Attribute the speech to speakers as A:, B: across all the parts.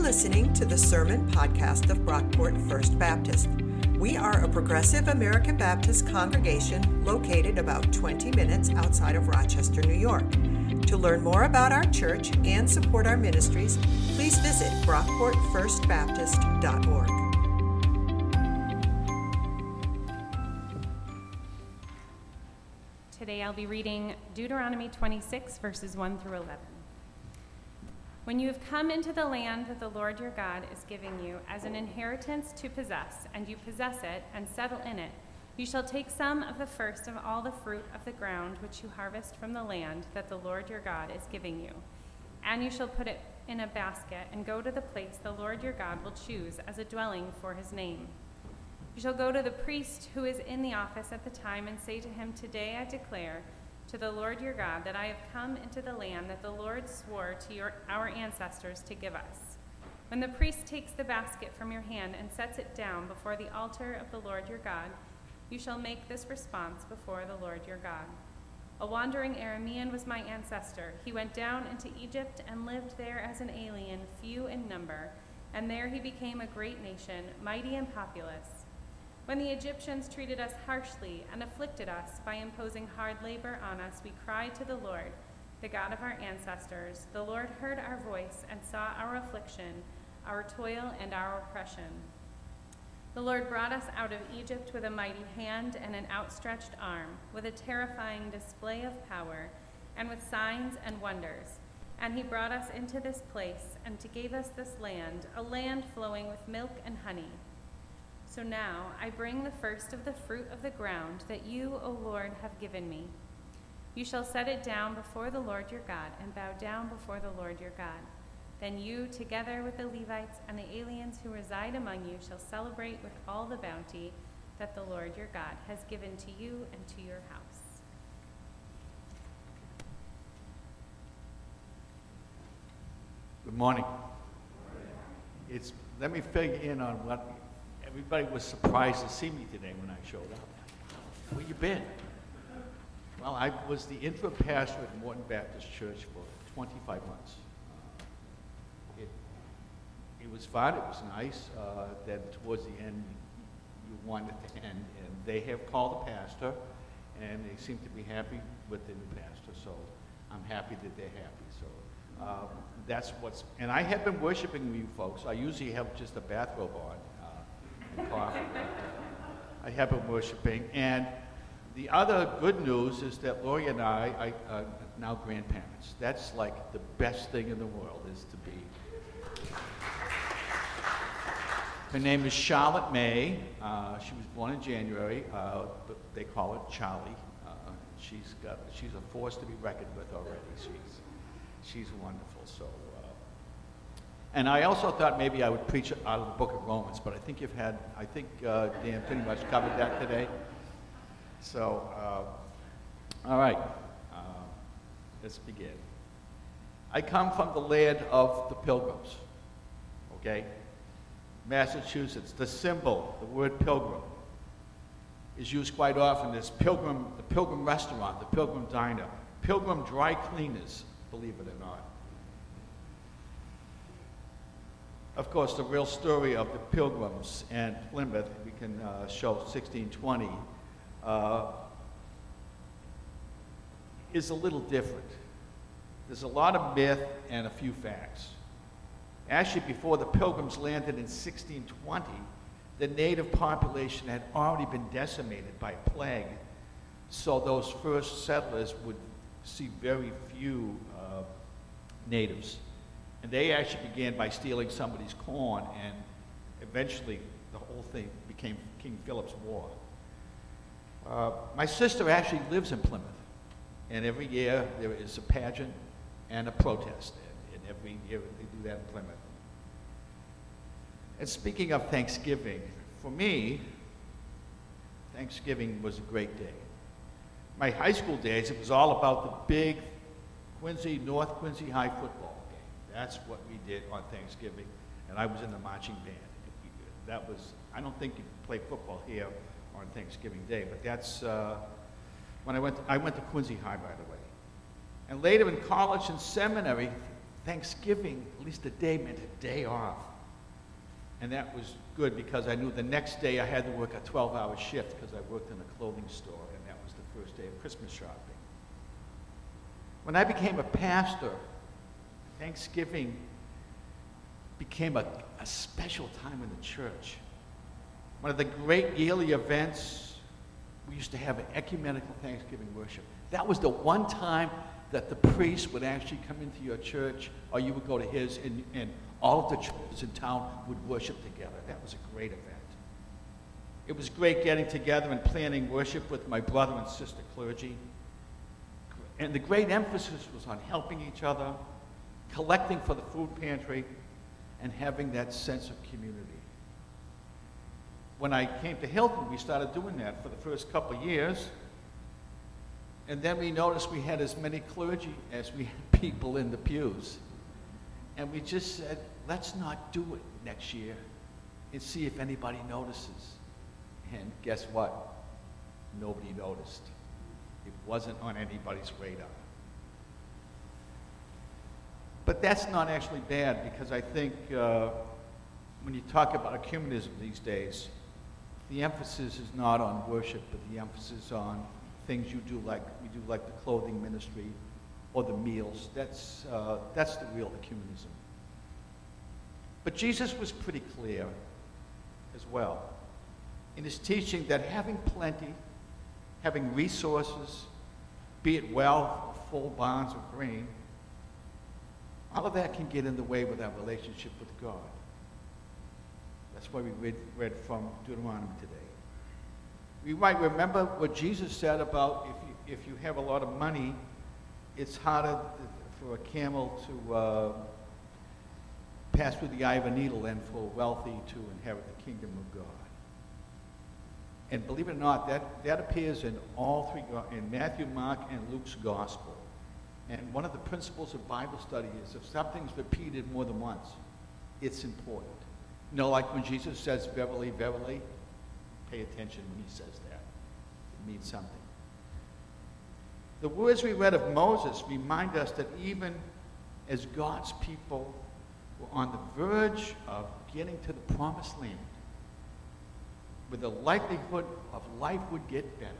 A: listening to the Sermon Podcast of Brockport First Baptist. We are a progressive American Baptist congregation located about 20 minutes outside of Rochester, New York. To learn more about our church and support our ministries, please visit brockportfirstbaptist.org.
B: Today I'll be reading Deuteronomy 26, verses 1 through 11. When you have come into the land that the Lord your God is giving you as an inheritance to possess, and you possess it and settle in it, you shall take some of the first of all the fruit of the ground which you harvest from the land that the Lord your God is giving you. And you shall put it in a basket and go to the place the Lord your God will choose as a dwelling for his name. You shall go to the priest who is in the office at the time and say to him, Today I declare to the Lord your God that I have come into the land that the Lord swore to your, our ancestors to give us. When the priest takes the basket from your hand and sets it down before the altar of the Lord your God, you shall make this response before the Lord your God. A wandering Aramean was my ancestor. He went down into Egypt and lived there as an alien, few in number, and there he became a great nation, mighty and populous. When the Egyptians treated us harshly and afflicted us by imposing hard labor on us, we cried to the Lord, the God of our ancestors. The Lord heard our voice and saw our affliction, our toil, and our oppression. The Lord brought us out of Egypt with a mighty hand and an outstretched arm, with a terrifying display of power, and with signs and wonders. And he brought us into this place and gave us this land, a land flowing with milk and honey so now I bring the first of the fruit of the ground that you, O Lord, have given me. You shall set it down before the Lord your God, and bow down before the Lord your God. Then you, together with the Levites and the aliens who reside among you, shall celebrate with all the bounty that the Lord your God has given to you and to your house.
C: Good morning. It's, let me fill you in on what Everybody was surprised to see me today when I showed up. Where you been? Well, I was the interim pastor at Morton Baptist Church for 25 months. Uh, it, it was fun. It was nice. Uh, then towards the end, you wanted to end, and they have called a pastor, and they seem to be happy with the new pastor. So I'm happy that they're happy. So uh, that's what's. And I have been worshiping you folks. I usually have just a bathrobe on I have been worshiping. And the other good news is that Lori and I are uh, now grandparents. That's like the best thing in the world is to be. Her name is Charlotte May. Uh, she was born in January. Uh, but they call her Charlie. Uh, she's got she's a force to be reckoned with already. She's she's wonderful. So and I also thought maybe I would preach out of the book of Romans, but I think you've had, I think uh, Dan pretty much covered that today. So, uh, all right, uh, let's begin. I come from the land of the pilgrims, okay? Massachusetts, the symbol, the word pilgrim, is used quite often. There's pilgrim, the pilgrim restaurant, the pilgrim diner, pilgrim dry cleaners, believe it or not. Of course, the real story of the Pilgrims and Plymouth, we can uh, show 1620, uh, is a little different. There's a lot of myth and a few facts. Actually, before the Pilgrims landed in 1620, the native population had already been decimated by plague, so those first settlers would see very few uh, natives. And they actually began by stealing somebody's corn, and eventually the whole thing became King Philip's War. Uh, my sister actually lives in Plymouth, and every year there is a pageant and a protest, and, and every year they do that in Plymouth. And speaking of Thanksgiving, for me, Thanksgiving was a great day. My high school days, it was all about the big Quincy, North Quincy High football. That's what we did on Thanksgiving, and I was in the marching band. That was, I don't think you play football here on Thanksgiving Day, but that's uh, when I went, to, I went to Quincy High, by the way. And later in college and seminary, Thanksgiving, at least a day, meant a day off. And that was good because I knew the next day I had to work a 12 hour shift because I worked in a clothing store, and that was the first day of Christmas shopping. When I became a pastor, Thanksgiving became a, a special time in the church. One of the great yearly events, we used to have an ecumenical Thanksgiving worship. That was the one time that the priest would actually come into your church, or you would go to his, and, and all of the churches in town would worship together. That was a great event. It was great getting together and planning worship with my brother and sister clergy. And the great emphasis was on helping each other, collecting for the food pantry, and having that sense of community. When I came to Hilton, we started doing that for the first couple of years. And then we noticed we had as many clergy as we had people in the pews. And we just said, let's not do it next year and see if anybody notices. And guess what? Nobody noticed. It wasn't on anybody's radar. But that's not actually bad because I think uh, when you talk about ecumenism these days, the emphasis is not on worship, but the emphasis on things you do like we do like the clothing ministry or the meals. That's, uh, that's the real ecumenism. But Jesus was pretty clear as well in his teaching that having plenty, having resources, be it wealth or full barns of grain, all of that can get in the way with our relationship with God. That's why we read, read from Deuteronomy today. We might remember what Jesus said about if you, if you have a lot of money, it's harder for a camel to uh, pass through the eye of a needle than for a wealthy to inherit the kingdom of God. And believe it or not, that, that appears in all three, in Matthew, Mark, and Luke's gospel. And one of the principles of Bible study is if something's repeated more than once, it's important. You know, like when Jesus says, verily, verily, pay attention when he says that. It means something. The words we read of Moses remind us that even as God's people were on the verge of getting to the promised land, where the likelihood of life would get better,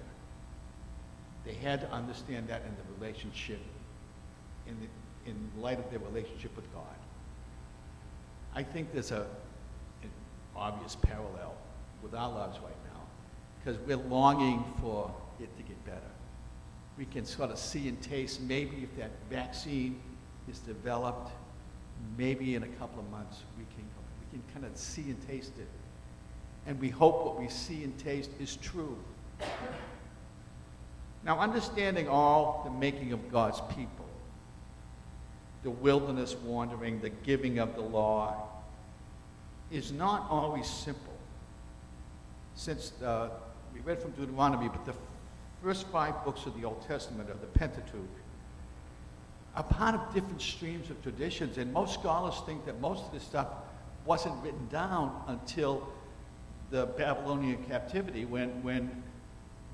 C: they had to understand that in the relationship, in, the, in light of their relationship with God. I think there's a, an obvious parallel with our lives right now, because we're longing for it to get better. We can sort of see and taste maybe if that vaccine is developed, maybe in a couple of months we can, we can kind of see and taste it. And we hope what we see and taste is true. Now, understanding all the making of God's people, the wilderness wandering, the giving of the law, is not always simple. Since uh, we read from Deuteronomy, but the first five books of the Old Testament, of the Pentateuch, are part of different streams of traditions, and most scholars think that most of this stuff wasn't written down until the Babylonian captivity when, when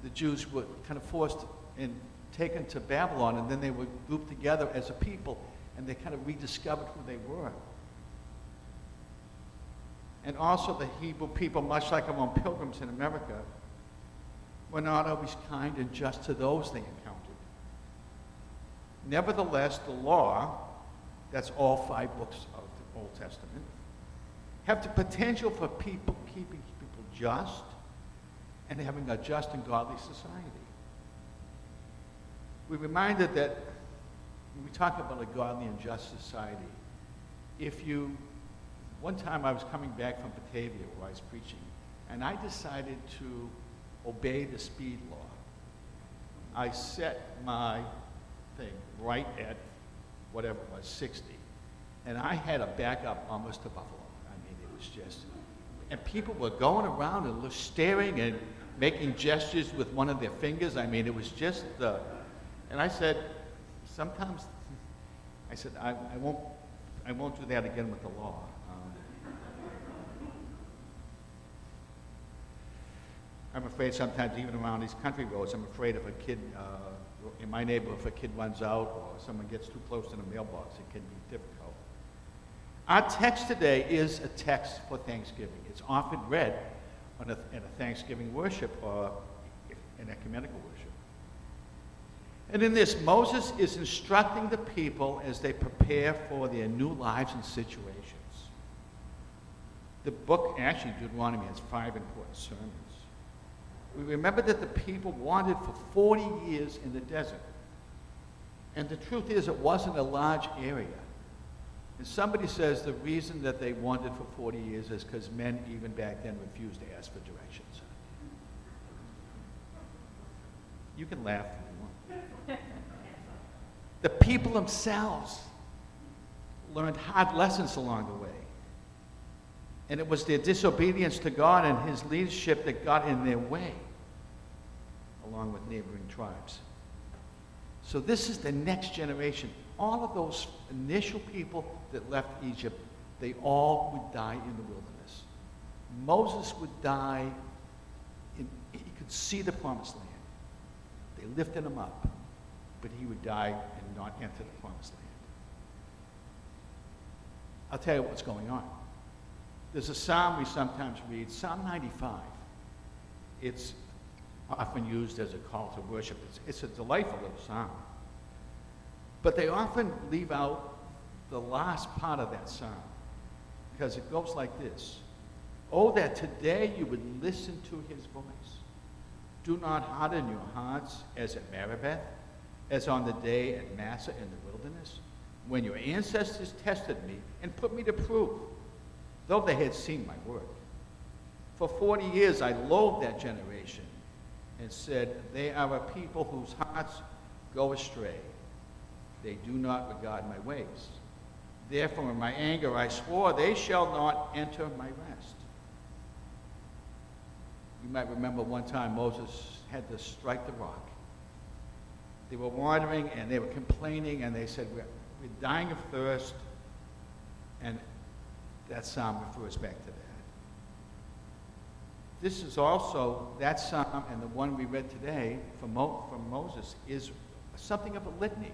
C: the Jews were kind of forced and taken to Babylon, and then they were grouped together as a people, and they kind of rediscovered who they were. And also the Hebrew people, much like among pilgrims in America, were not always kind and just to those they encountered. Nevertheless, the law, that's all five books of the Old Testament, have the potential for people keeping people just and having a just and godly society. We're reminded that we talk about a godly and just society, if you, one time I was coming back from Batavia where I was preaching, and I decided to obey the speed law. I set my thing right at whatever it was, 60. And I had to back up almost to Buffalo. I mean, it was just, and people were going around and staring and making gestures with one of their fingers. I mean, it was just the, and I said, sometimes, I said, I, I won't, I won't do that again with the law. Um, I'm afraid sometimes, even around these country roads, I'm afraid if a kid uh, in my neighborhood, if a kid runs out or someone gets too close to the mailbox, it can be difficult. Our text today is a text for Thanksgiving. It's often read a, in a Thanksgiving worship or in ecumenical worship. And in this, Moses is instructing the people as they prepare for their new lives and situations. The book, actually, Deuteronomy, has five important sermons. We remember that the people wandered for 40 years in the desert. And the truth is, it wasn't a large area. And somebody says the reason that they wandered for 40 years is because men, even back then, refused to ask for directions. You can laugh. The people themselves learned hard lessons along the way. And it was their disobedience to God and his leadership that got in their way, along with neighboring tribes. So this is the next generation. All of those initial people that left Egypt, they all would die in the wilderness. Moses would die, in, he could see the promised land. They lifted him up, but he would die not enter the promised land. I'll tell you what's going on. There's a psalm we sometimes read, Psalm 95. It's often used as a call to worship. It's, it's a delightful little psalm. But they often leave out the last part of that psalm because it goes like this Oh, that today you would listen to his voice. Do not harden your hearts as at Meribah, as on the day at Massah in the wilderness, when your ancestors tested me and put me to proof though they had seen my work. For 40 years I loathed that generation and said, They are a people whose hearts go astray. They do not regard my ways. Therefore, in my anger, I swore, They shall not enter my rest. You might remember one time Moses had to strike the rock. They were wandering and they were complaining, and they said, We're, we're dying of thirst. And that psalm refers back to that. This is also, that psalm and the one we read today from, Mo, from Moses is something of a litany.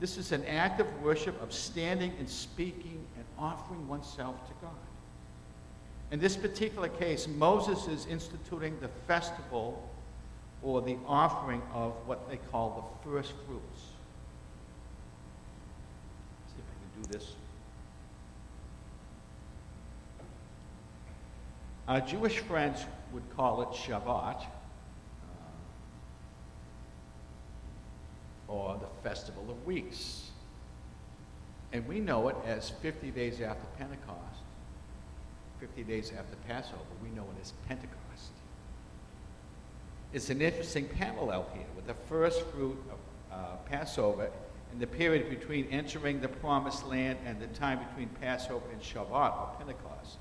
C: This is an act of worship of standing and speaking and offering oneself to God. In this particular case, Moses is instituting the festival or the offering of what they call the first fruits. Let's see if I can do this. Our Jewish friends would call it Shavuot, uh, or the Festival of Weeks. And we know it as 50 days after Pentecost, 50 days after Passover. We know it as Pentecost. It's an interesting parallel here with the first fruit of uh, Passover and the period between entering the promised land and the time between Passover and Shavuot or Pentecost.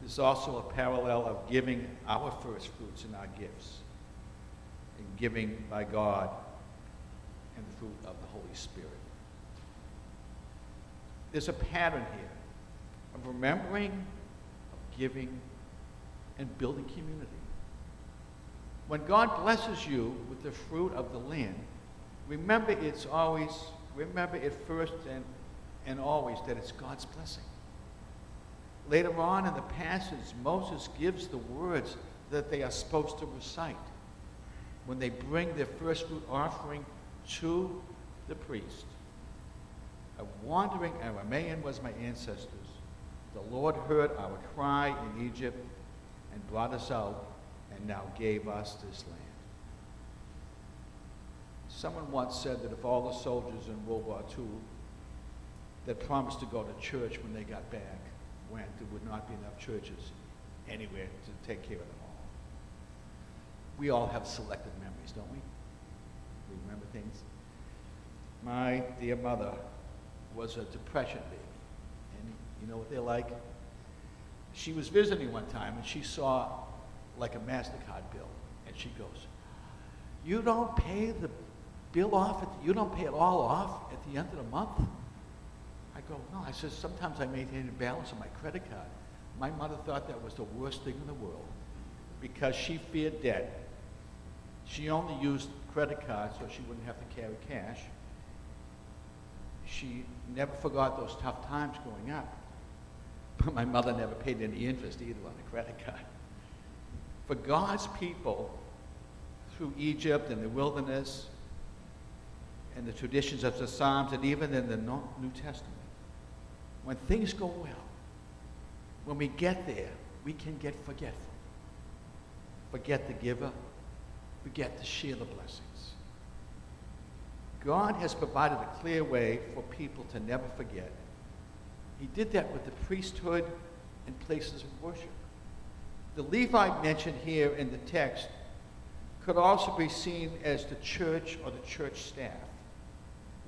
C: There's also a parallel of giving our first fruits and our gifts, and giving by God and the fruit of the Holy Spirit. There's a pattern here of remembering, of giving, and building community. When God blesses you with the fruit of the land, remember it's always, remember it first and, and always that it's God's blessing. Later on in the passage, Moses gives the words that they are supposed to recite when they bring their first fruit offering to the priest. A wandering Aramaean was my ancestors. The Lord heard our cry in Egypt and brought us out and now gave us this land. Someone once said that if all the soldiers in World War II that promised to go to church when they got back went, there would not be enough churches anywhere to take care of them all. We all have selective memories, don't we? We remember things. My dear mother was a depression baby. And you know what they're like? She was visiting one time and she saw like a MasterCard bill. And she goes, You don't pay the bill off, the, you don't pay it all off at the end of the month? I go, no. I said, sometimes I maintain a balance on my credit card. My mother thought that was the worst thing in the world because she feared debt. She only used credit cards so she wouldn't have to carry cash. She never forgot those tough times growing up. But my mother never paid any interest either on the credit card. For God's people, through Egypt and the wilderness, and the traditions of the Psalms, and even in the New Testament, when things go well, when we get there, we can get forgetful. Forget the giver, forget to share the blessings. God has provided a clear way for people to never forget. He did that with the priesthood and places of worship. The Levite mentioned here in the text could also be seen as the church or the church staff.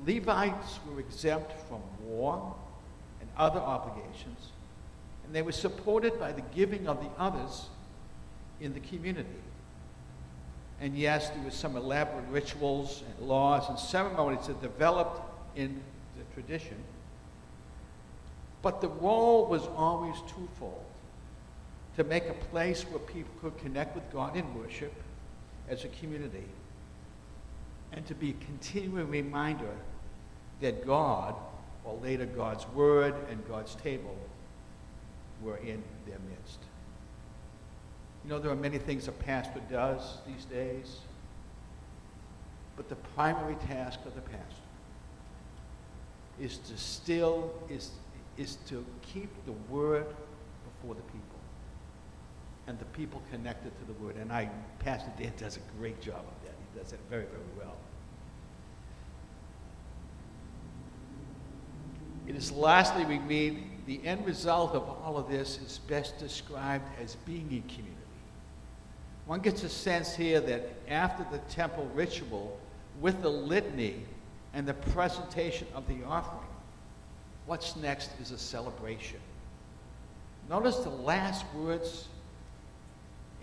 C: Levites were exempt from war and other obligations, and they were supported by the giving of the others in the community. And yes, there were some elaborate rituals and laws and ceremonies that developed in the tradition. But the role was always twofold to make a place where people could connect with God in worship as a community, and to be a continuing reminder that God, or later God's Word and God's table, were in their midst. You know, there are many things a pastor does these days, but the primary task of the pastor is to still, is, is to keep the word before the people and the people connected to the word. And I, Pastor Dan does a great job of that. He does it very, very well. It is lastly we read the end result of all of this is best described as being in community. One gets a sense here that after the temple ritual, with the litany and the presentation of the offering, what's next is a celebration. Notice the last words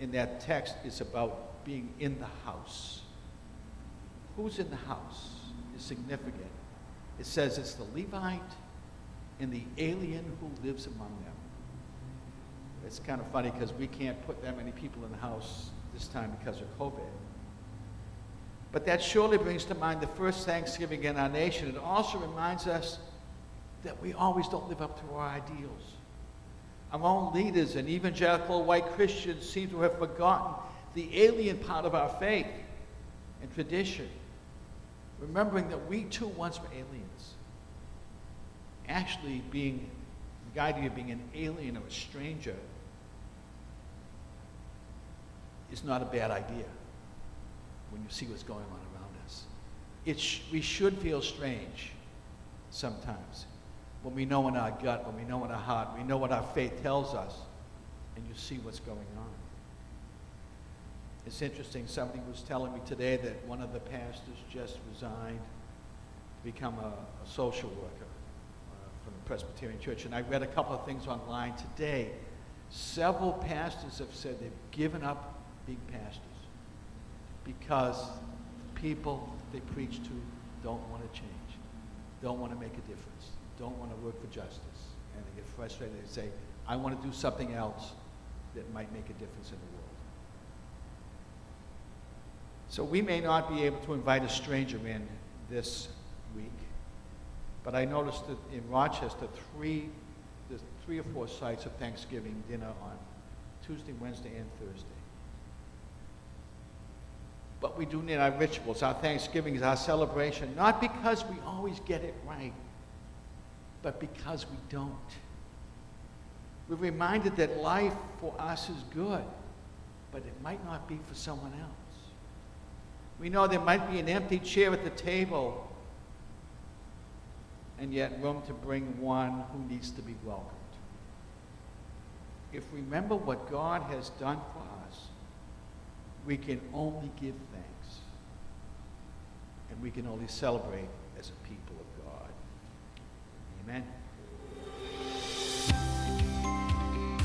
C: in that text is about being in the house. Who's in the house is significant. It says it's the Levite and the alien who lives among them. It's kind of funny because we can't put that many people in the house this time because of COVID. But that surely brings to mind the first Thanksgiving in our nation. It also reminds us that we always don't live up to our ideals. Our own leaders and evangelical white Christians seem to have forgotten the alien part of our faith and tradition, remembering that we too once were aliens. Actually, being the idea of being an alien or a stranger is not a bad idea when you see what's going on around us. It sh- we should feel strange sometimes when we know in our gut, when we know in our heart, we know what our faith tells us, and you see what's going on. It's interesting, somebody was telling me today that one of the pastors just resigned to become a, a social worker uh, from the Presbyterian Church. And I read a couple of things online today. Several pastors have said they've given up being pastors because the people they preach to don't want to change, don't want to make a difference, don't want to work for justice. And they get frustrated. They say, I want to do something else that might make a difference in the world. So we may not be able to invite a stranger in this week, but I noticed that in Rochester, three, there's three or four sites of Thanksgiving dinner on Tuesday, Wednesday, and Thursday. But we do need our rituals. Our Thanksgiving is our celebration, not because we always get it right, but because we don't. We're reminded that life for us is good, but it might not be for someone else. We know there might be an empty chair at the table, and yet room to bring one who needs to be welcomed. If we remember what God has done for us, we can only give thanks. And we can only celebrate as a people. Amen.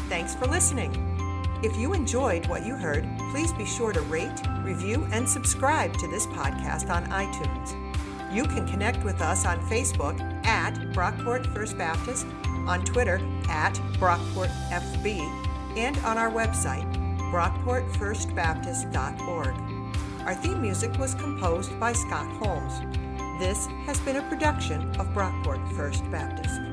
A: Thanks for listening. If you enjoyed what you heard, please be sure to rate, review, and subscribe to this podcast on iTunes. You can connect with us on Facebook at Brockport First Baptist, on Twitter at BrockportFB, and on our website, brockportfirstbaptist.org. Our theme music was composed by Scott Holmes. This has been a production of Brockport First Baptist.